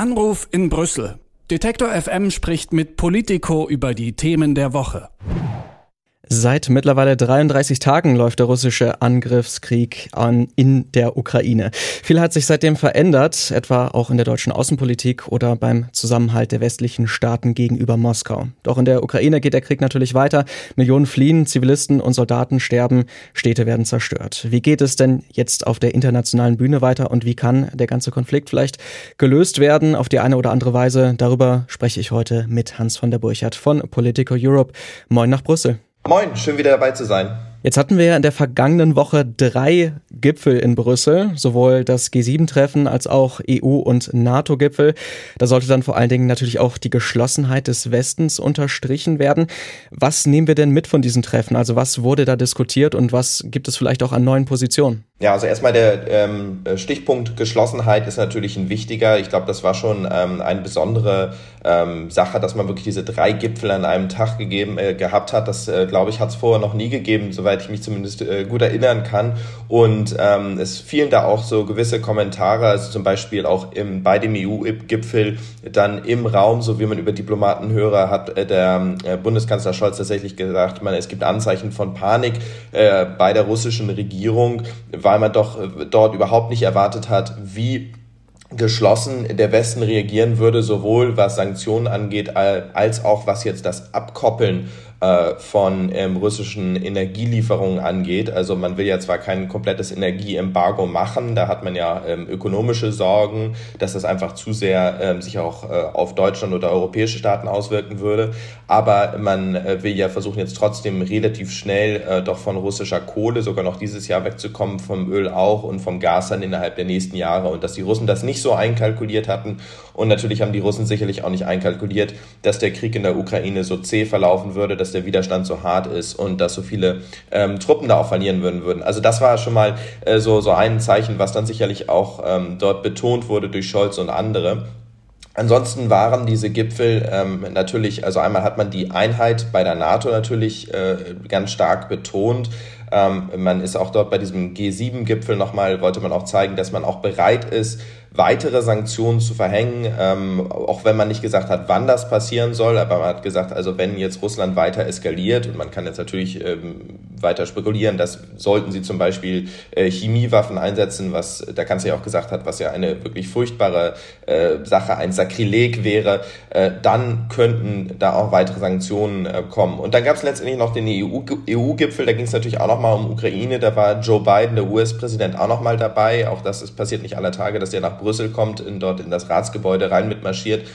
Anruf in Brüssel. Detektor FM spricht mit Politico über die Themen der Woche. Seit mittlerweile 33 Tagen läuft der russische Angriffskrieg an in der Ukraine. Viel hat sich seitdem verändert, etwa auch in der deutschen Außenpolitik oder beim Zusammenhalt der westlichen Staaten gegenüber Moskau. Doch in der Ukraine geht der Krieg natürlich weiter. Millionen fliehen, Zivilisten und Soldaten sterben, Städte werden zerstört. Wie geht es denn jetzt auf der internationalen Bühne weiter und wie kann der ganze Konflikt vielleicht gelöst werden auf die eine oder andere Weise? Darüber spreche ich heute mit Hans von der Burchardt von Politico Europe. Moin nach Brüssel. Moin, schön wieder dabei zu sein. Jetzt hatten wir ja in der vergangenen Woche drei Gipfel in Brüssel, sowohl das G7-Treffen als auch EU- und NATO-Gipfel. Da sollte dann vor allen Dingen natürlich auch die Geschlossenheit des Westens unterstrichen werden. Was nehmen wir denn mit von diesen Treffen? Also was wurde da diskutiert und was gibt es vielleicht auch an neuen Positionen? Ja, also erstmal der ähm, Stichpunkt Geschlossenheit ist natürlich ein wichtiger. Ich glaube, das war schon ähm, eine besondere ähm, Sache, dass man wirklich diese drei Gipfel an einem Tag gegeben äh, gehabt hat. Das, äh, glaube ich, hat es vorher noch nie gegeben, soweit ich mich zumindest äh, gut erinnern kann. Und ähm, es fielen da auch so gewisse Kommentare, also zum Beispiel auch im, bei dem EU-Gipfel dann im Raum, so wie man über Diplomaten höre, hat äh, der äh, Bundeskanzler Scholz tatsächlich gesagt, man, es gibt Anzeichen von Panik äh, bei der russischen Regierung, weil man doch äh, dort überhaupt nicht erwartet hat, wie geschlossen der Westen reagieren würde, sowohl was Sanktionen angeht, als auch was jetzt das Abkoppeln äh, von ähm, russischen Energielieferungen angeht. Also man will ja zwar kein komplettes Energieembargo machen, da hat man ja ähm, ökonomische Sorgen, dass das einfach zu sehr ähm, sich auch äh, auf Deutschland oder europäische Staaten auswirken würde. Aber man äh, will ja versuchen jetzt trotzdem relativ schnell äh, doch von russischer Kohle sogar noch dieses Jahr wegzukommen, vom Öl auch und vom Gas dann innerhalb der nächsten Jahre. Und dass die Russen das nicht so einkalkuliert hatten. Und natürlich haben die Russen sicherlich auch nicht einkalkuliert, dass der Krieg in der Ukraine so zäh verlaufen würde, dass dass der Widerstand so hart ist und dass so viele ähm, Truppen da auch verlieren würden. würden. Also das war schon mal äh, so, so ein Zeichen, was dann sicherlich auch ähm, dort betont wurde durch Scholz und andere. Ansonsten waren diese Gipfel ähm, natürlich, also einmal hat man die Einheit bei der NATO natürlich äh, ganz stark betont. Ähm, man ist auch dort bei diesem G7-Gipfel nochmal, wollte man auch zeigen, dass man auch bereit ist, weitere Sanktionen zu verhängen, ähm, auch wenn man nicht gesagt hat, wann das passieren soll, aber man hat gesagt, also wenn jetzt Russland weiter eskaliert und man kann jetzt natürlich ähm, weiter spekulieren, dass sollten sie zum Beispiel äh, Chemiewaffen einsetzen, was der Kanzler ja auch gesagt hat, was ja eine wirklich furchtbare äh, Sache, ein Sakrileg wäre, äh, dann könnten da auch weitere Sanktionen äh, kommen. Und dann gab es letztendlich noch den EU-Gipfel, da ging es natürlich auch nochmal um Ukraine, da war Joe Biden, der US-Präsident, auch nochmal dabei. Auch das ist, passiert nicht aller Tage, dass der nach Brüssel kommt, in, dort in das Ratsgebäude rein mitmarschiert.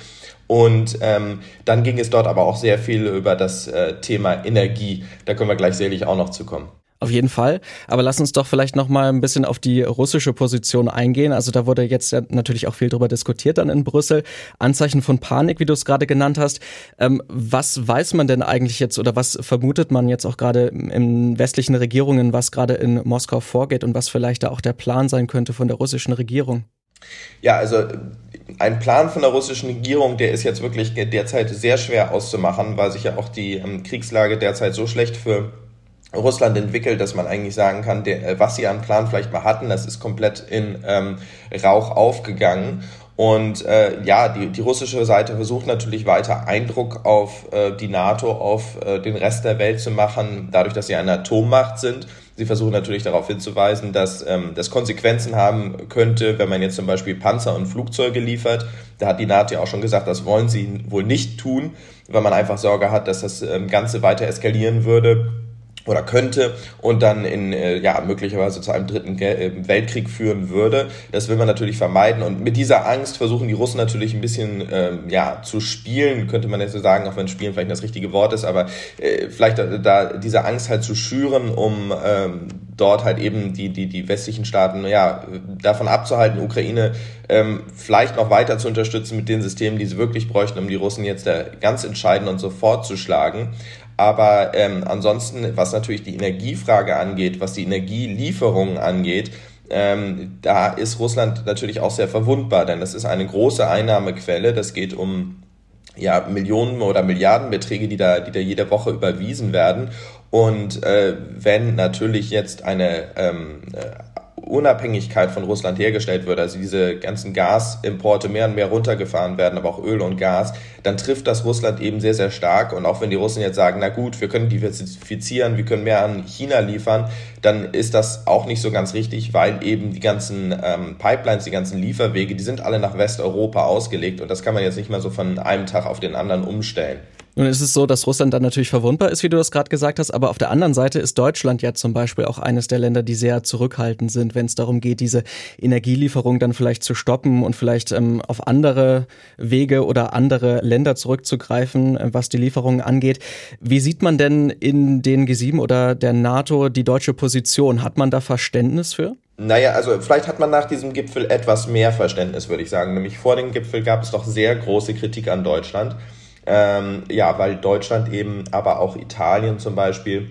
Und ähm, dann ging es dort aber auch sehr viel über das äh, Thema Energie. Da können wir gleich sicherlich auch noch zu kommen. Auf jeden Fall. Aber lass uns doch vielleicht noch mal ein bisschen auf die russische Position eingehen. Also da wurde jetzt natürlich auch viel darüber diskutiert dann in Brüssel. Anzeichen von Panik, wie du es gerade genannt hast. Ähm, was weiß man denn eigentlich jetzt oder was vermutet man jetzt auch gerade in westlichen Regierungen, was gerade in Moskau vorgeht und was vielleicht da auch der Plan sein könnte von der russischen Regierung? Ja, also ein Plan von der russischen Regierung, der ist jetzt wirklich derzeit sehr schwer auszumachen, weil sich ja auch die ähm, Kriegslage derzeit so schlecht für Russland entwickelt, dass man eigentlich sagen kann, der, äh, was sie an Plan vielleicht mal hatten, das ist komplett in ähm, Rauch aufgegangen. Und äh, ja, die, die russische Seite versucht natürlich weiter Eindruck auf äh, die NATO, auf äh, den Rest der Welt zu machen, dadurch, dass sie eine Atommacht sind. Sie versuchen natürlich darauf hinzuweisen, dass ähm, das Konsequenzen haben könnte, wenn man jetzt zum Beispiel Panzer und Flugzeuge liefert. Da hat die NATO ja auch schon gesagt, das wollen sie wohl nicht tun, weil man einfach Sorge hat, dass das ähm, Ganze weiter eskalieren würde oder könnte und dann in äh, ja möglicherweise zu einem dritten äh, Weltkrieg führen würde. Das will man natürlich vermeiden und mit dieser Angst versuchen die Russen natürlich ein bisschen ähm, ja zu spielen, könnte man jetzt so sagen, auch wenn Spielen vielleicht das richtige Wort ist, aber äh, vielleicht da, da diese Angst halt zu schüren, um ähm, dort halt eben die die die westlichen Staaten ja davon abzuhalten, Ukraine ähm, vielleicht noch weiter zu unterstützen mit den Systemen, die sie wirklich bräuchten, um die Russen jetzt da ganz entscheidend und sofort zu schlagen. Aber ähm, ansonsten, was natürlich die Energiefrage angeht, was die Energielieferungen angeht, ähm, da ist Russland natürlich auch sehr verwundbar, denn das ist eine große Einnahmequelle. Das geht um ja, Millionen oder Milliardenbeträge, die da, die da jede Woche überwiesen werden. Und äh, wenn natürlich jetzt eine ähm, Unabhängigkeit von Russland hergestellt wird, also diese ganzen Gasimporte mehr und mehr runtergefahren werden, aber auch Öl und Gas, dann trifft das Russland eben sehr, sehr stark. Und auch wenn die Russen jetzt sagen, na gut, wir können diversifizieren, wir können mehr an China liefern, dann ist das auch nicht so ganz richtig, weil eben die ganzen ähm, Pipelines, die ganzen Lieferwege, die sind alle nach Westeuropa ausgelegt und das kann man jetzt nicht mal so von einem Tag auf den anderen umstellen. Nun ist es so, dass Russland dann natürlich verwundbar ist, wie du das gerade gesagt hast, aber auf der anderen Seite ist Deutschland ja zum Beispiel auch eines der Länder, die sehr zurückhaltend sind, wenn es darum geht, diese Energielieferung dann vielleicht zu stoppen und vielleicht ähm, auf andere Wege oder andere Länder zurückzugreifen, äh, was die Lieferungen angeht. Wie sieht man denn in den G7 oder der NATO die deutsche Position? Hat man da Verständnis für? Naja, also vielleicht hat man nach diesem Gipfel etwas mehr Verständnis, würde ich sagen. Nämlich vor dem Gipfel gab es doch sehr große Kritik an Deutschland. Ähm, ja, weil Deutschland eben, aber auch Italien zum Beispiel,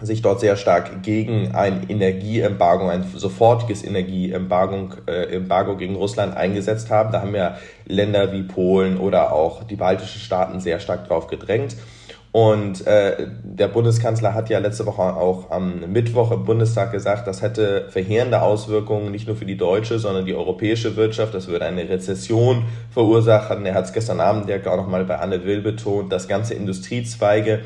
sich dort sehr stark gegen ein Energieembargo, ein sofortiges Energieembargo äh, Embargo gegen Russland eingesetzt haben. Da haben ja Länder wie Polen oder auch die baltischen Staaten sehr stark drauf gedrängt. Und äh, der Bundeskanzler hat ja letzte Woche auch am Mittwoch im Bundestag gesagt, das hätte verheerende Auswirkungen nicht nur für die deutsche, sondern die europäische Wirtschaft. Das würde eine Rezession verursachen. Er hat es gestern Abend ja auch nochmal bei Anne Will betont, dass ganze Industriezweige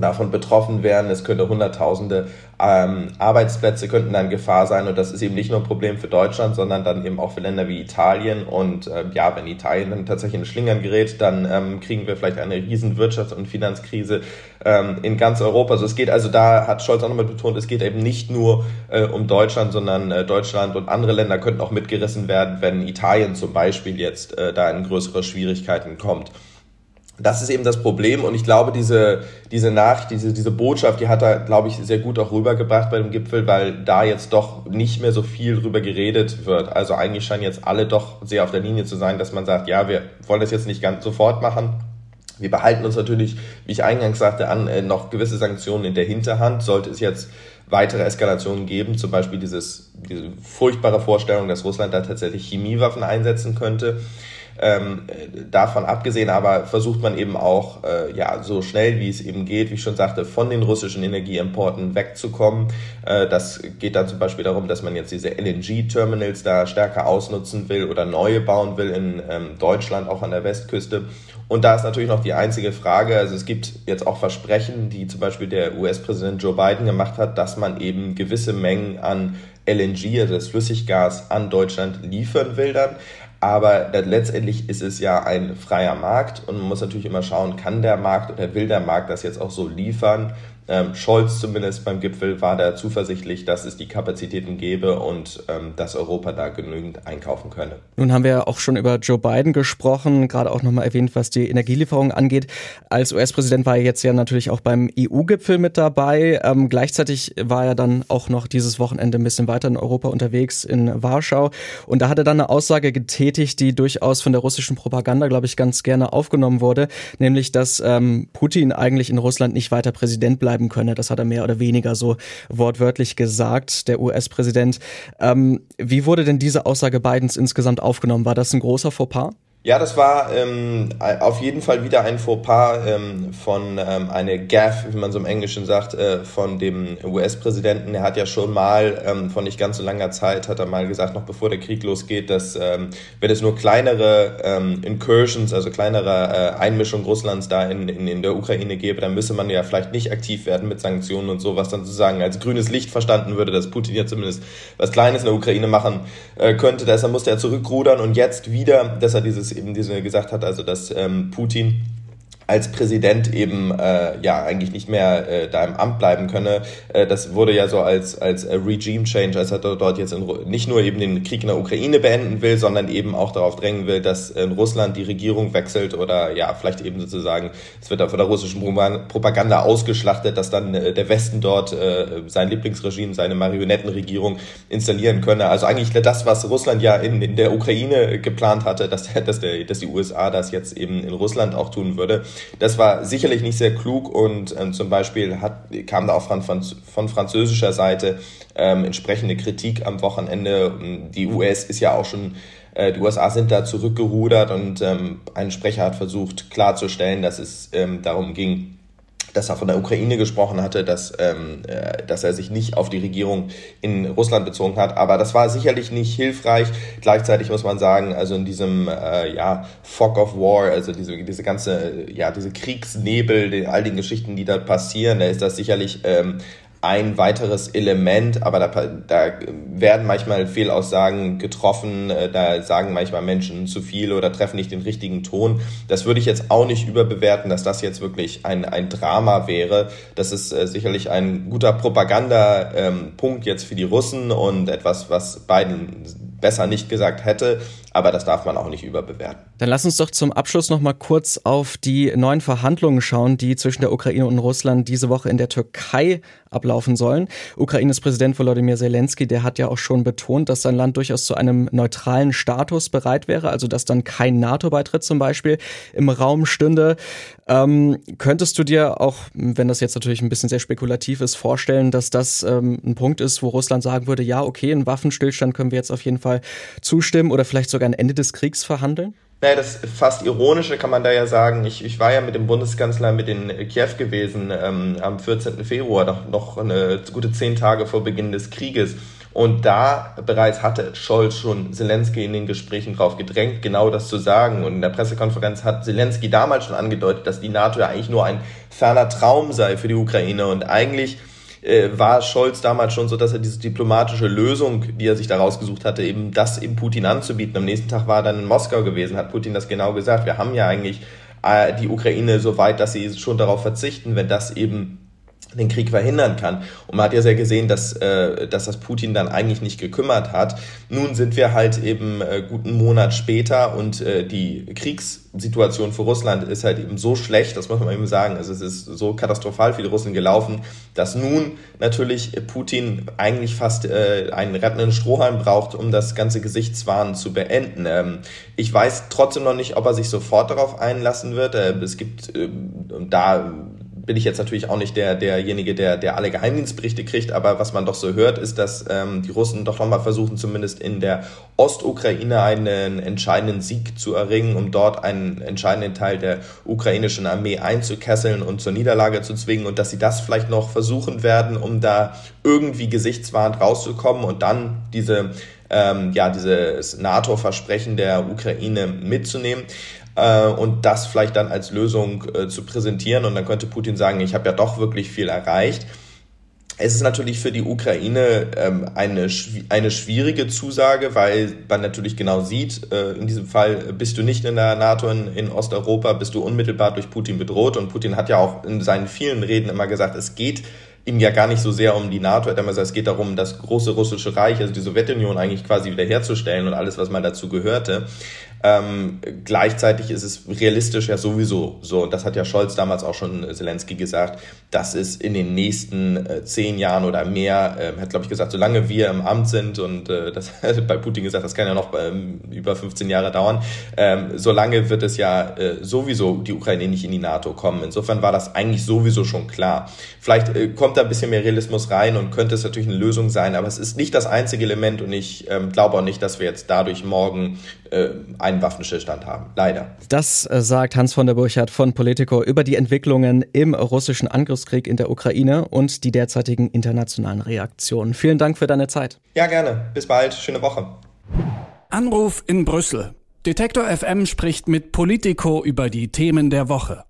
davon betroffen wären. Es könnte Hunderttausende ähm, Arbeitsplätze könnten dann Gefahr sein und das ist eben nicht nur ein Problem für Deutschland, sondern dann eben auch für Länder wie Italien und äh, ja, wenn Italien dann tatsächlich in Schlingern gerät, dann ähm, kriegen wir vielleicht eine riesen Wirtschafts- und Finanzkrise ähm, in ganz Europa. Also es geht also da, hat Scholz auch nochmal betont, es geht eben nicht nur äh, um Deutschland, sondern äh, Deutschland und andere Länder könnten auch mitgerissen werden, wenn Italien zum Beispiel jetzt äh, da in größere Schwierigkeiten kommt das ist eben das Problem und ich glaube, diese, diese Nachricht, diese, diese Botschaft, die hat er, glaube ich, sehr gut auch rübergebracht bei dem Gipfel, weil da jetzt doch nicht mehr so viel drüber geredet wird. Also eigentlich scheinen jetzt alle doch sehr auf der Linie zu sein, dass man sagt, ja, wir wollen das jetzt nicht ganz sofort machen. Wir behalten uns natürlich, wie ich eingangs sagte, an äh, noch gewisse Sanktionen in der Hinterhand. Sollte es jetzt weitere Eskalationen geben, zum Beispiel dieses, diese furchtbare Vorstellung, dass Russland da tatsächlich Chemiewaffen einsetzen könnte. Ähm, davon abgesehen aber versucht man eben auch, äh, ja, so schnell wie es eben geht, wie ich schon sagte, von den russischen Energieimporten wegzukommen. Äh, das geht dann zum Beispiel darum, dass man jetzt diese LNG-Terminals da stärker ausnutzen will oder neue bauen will in ähm, Deutschland, auch an der Westküste. Und da ist natürlich noch die einzige Frage, also es gibt jetzt auch Versprechen, die zum Beispiel der US-Präsident Joe Biden gemacht hat, dass man eben gewisse Mengen an LNG, also das Flüssiggas, an Deutschland liefern will dann. Aber letztendlich ist es ja ein freier Markt und man muss natürlich immer schauen, kann der Markt oder will der Markt das jetzt auch so liefern? Ähm, Scholz zumindest beim Gipfel war da zuversichtlich, dass es die Kapazitäten gäbe und ähm, dass Europa da genügend einkaufen könne. Nun haben wir auch schon über Joe Biden gesprochen, gerade auch nochmal erwähnt, was die Energielieferung angeht. Als US-Präsident war er jetzt ja natürlich auch beim EU-Gipfel mit dabei. Ähm, gleichzeitig war er dann auch noch dieses Wochenende ein bisschen weiter in Europa unterwegs in Warschau. Und da hat er dann eine Aussage getätigt, die durchaus von der russischen Propaganda, glaube ich, ganz gerne aufgenommen wurde, nämlich, dass ähm, Putin eigentlich in Russland nicht weiter Präsident bleibt bleiben könne. Das hat er mehr oder weniger so wortwörtlich gesagt, der US-Präsident. Ähm, wie wurde denn diese Aussage Bidens insgesamt aufgenommen? War das ein großer Fauxpas? Ja, das war ähm, auf jeden Fall wieder ein Fauxpas ähm, von ähm, eine Gaff, wie man so im Englischen sagt, äh, von dem US-Präsidenten. Er hat ja schon mal ähm, von nicht ganz so langer Zeit hat er mal gesagt, noch bevor der Krieg losgeht, dass ähm, wenn es nur kleinere ähm, Incursions, also kleinere äh, Einmischung Russlands da in, in, in der Ukraine gäbe, dann müsse man ja vielleicht nicht aktiv werden mit Sanktionen und so, was dann sozusagen als grünes Licht verstanden würde, dass Putin ja zumindest was Kleines in der Ukraine machen äh, könnte. Deshalb musste er zurückrudern und jetzt wieder, dass er dieses eben diese gesagt hat, also dass ähm, Putin als Präsident eben äh, ja eigentlich nicht mehr äh, da im Amt bleiben könne. Äh, das wurde ja so als als äh, Regime Change, als er dort jetzt in, nicht nur eben den Krieg in der Ukraine beenden will, sondern eben auch darauf drängen will, dass in Russland die Regierung wechselt oder ja vielleicht eben sozusagen es wird da von der russischen Propaganda ausgeschlachtet, dass dann äh, der Westen dort äh, sein Lieblingsregime, seine Marionettenregierung installieren könne. Also eigentlich das, was Russland ja in, in der Ukraine geplant hatte, dass dass der dass die USA das jetzt eben in Russland auch tun würde. Das war sicherlich nicht sehr klug und ähm, zum Beispiel hat, kam da auch von, von, von französischer Seite ähm, entsprechende Kritik am Wochenende. Die US ist ja auch schon äh, die USA sind da zurückgerudert und ähm, ein Sprecher hat versucht klarzustellen, dass es ähm, darum ging, dass er von der Ukraine gesprochen hatte, dass, ähm, äh, dass er sich nicht auf die Regierung in Russland bezogen hat. Aber das war sicherlich nicht hilfreich. Gleichzeitig muss man sagen, also in diesem äh, ja, Fog of War, also diese, diese ganze, ja, diese Kriegsnebel, die, all den Geschichten, die da passieren, da ist das sicherlich ähm, ein weiteres Element, aber da, da werden manchmal Fehlaussagen getroffen, äh, da sagen manchmal Menschen zu viel oder treffen nicht den richtigen Ton. Das würde ich jetzt auch nicht überbewerten, dass das jetzt wirklich ein, ein Drama wäre. Das ist äh, sicherlich ein guter Propagandapunkt ähm, jetzt für die Russen und etwas, was Biden besser nicht gesagt hätte, aber das darf man auch nicht überbewerten. Dann lass uns doch zum Abschluss noch mal kurz auf die neuen Verhandlungen schauen, die zwischen der Ukraine und Russland diese Woche in der Türkei ablaufen sollen. Ukraines Präsident Volodymyr Zelensky, der hat ja auch schon betont, dass sein Land durchaus zu einem neutralen Status bereit wäre, also dass dann kein NATO-Beitritt zum Beispiel im Raum stünde. Ähm, könntest du dir auch, wenn das jetzt natürlich ein bisschen sehr spekulativ ist, vorstellen, dass das ähm, ein Punkt ist, wo Russland sagen würde, ja, okay, einen Waffenstillstand können wir jetzt auf jeden Fall zustimmen oder vielleicht sogar ein Ende des Kriegs verhandeln? Naja, das fast Ironische kann man da ja sagen. Ich, ich war ja mit dem Bundeskanzler mit in Kiew gewesen ähm, am 14. Februar, noch, noch eine gute zehn Tage vor Beginn des Krieges. Und da bereits hatte Scholz schon Zelensky in den Gesprächen drauf gedrängt, genau das zu sagen. Und in der Pressekonferenz hat Zelensky damals schon angedeutet, dass die NATO ja eigentlich nur ein ferner Traum sei für die Ukraine und eigentlich äh, war Scholz damals schon so, dass er diese diplomatische Lösung, die er sich da rausgesucht hatte, eben das eben Putin anzubieten. Am nächsten Tag war er dann in Moskau gewesen, hat Putin das genau gesagt. Wir haben ja eigentlich äh, die Ukraine so weit, dass sie schon darauf verzichten, wenn das eben den Krieg verhindern kann. Und man hat ja sehr gesehen, dass, äh, dass das Putin dann eigentlich nicht gekümmert hat. Nun sind wir halt eben äh, guten Monat später und äh, die Kriegssituation für Russland ist halt eben so schlecht, das muss man eben sagen. Also es ist so katastrophal für die Russen gelaufen, dass nun natürlich Putin eigentlich fast äh, einen rettenden Strohhalm braucht, um das ganze Gesichtswahn zu beenden. Ähm, ich weiß trotzdem noch nicht, ob er sich sofort darauf einlassen wird. Äh, es gibt äh, da bin ich jetzt natürlich auch nicht der, derjenige, der, der alle Geheimdienstberichte kriegt, aber was man doch so hört, ist, dass ähm, die Russen doch nochmal versuchen, zumindest in der Ostukraine einen entscheidenden Sieg zu erringen, um dort einen entscheidenden Teil der ukrainischen Armee einzukesseln und zur Niederlage zu zwingen und dass sie das vielleicht noch versuchen werden, um da irgendwie gesichtswahrend rauszukommen und dann diese ähm, ja, dieses NATO-Versprechen der Ukraine mitzunehmen äh, und das vielleicht dann als Lösung äh, zu präsentieren. Und dann könnte Putin sagen, ich habe ja doch wirklich viel erreicht. Es ist natürlich für die Ukraine ähm, eine, eine schwierige Zusage, weil man natürlich genau sieht, äh, in diesem Fall bist du nicht in der NATO in, in Osteuropa, bist du unmittelbar durch Putin bedroht. Und Putin hat ja auch in seinen vielen Reden immer gesagt, es geht ihm ja gar nicht so sehr um die NATO, er hat immer gesagt, es geht darum, das große russische Reich, also die Sowjetunion eigentlich quasi wiederherzustellen und alles, was mal dazu gehörte. Ähm, gleichzeitig ist es realistisch ja sowieso so, und das hat ja Scholz damals auch schon Zelensky gesagt, dass es in den nächsten äh, zehn Jahren oder mehr, äh, hat glaube ich gesagt, solange wir im Amt sind und äh, das hat bei Putin gesagt, das kann ja noch ähm, über 15 Jahre dauern, ähm, solange wird es ja äh, sowieso die Ukraine nicht in die NATO kommen. Insofern war das eigentlich sowieso schon klar. Vielleicht äh, kommt da ein bisschen mehr Realismus rein und könnte es natürlich eine Lösung sein, aber es ist nicht das einzige Element und ich ähm, glaube auch nicht, dass wir jetzt dadurch morgen äh, einen Waffenstillstand haben. Leider. Das äh, sagt Hans von der Burchardt von Politico über die Entwicklungen im russischen Angriffskrieg in der Ukraine und die derzeitigen internationalen Reaktionen. Vielen Dank für deine Zeit. Ja, gerne. Bis bald. Schöne Woche. Anruf in Brüssel. Detektor FM spricht mit Politico über die Themen der Woche.